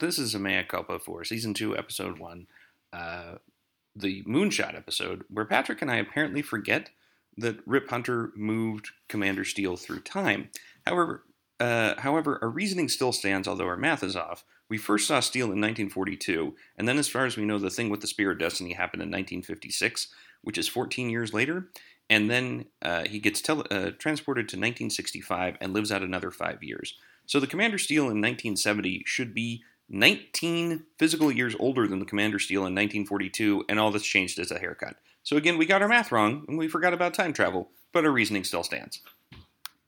this is a mea culpa for season two, episode one, uh, the moonshot episode, where Patrick and I apparently forget that Rip Hunter moved Commander Steele through time. However, uh, however, our reasoning still stands, although our math is off. We first saw Steele in 1942, and then, as far as we know, the thing with the Spear of Destiny happened in 1956, which is 14 years later. And then uh, he gets tele- uh, transported to 1965 and lives out another five years. So the Commander Steele in 1970 should be 19 physical years older than the Commander Steele in 1942, and all that's changed is a haircut. So again, we got our math wrong, and we forgot about time travel, but our reasoning still stands.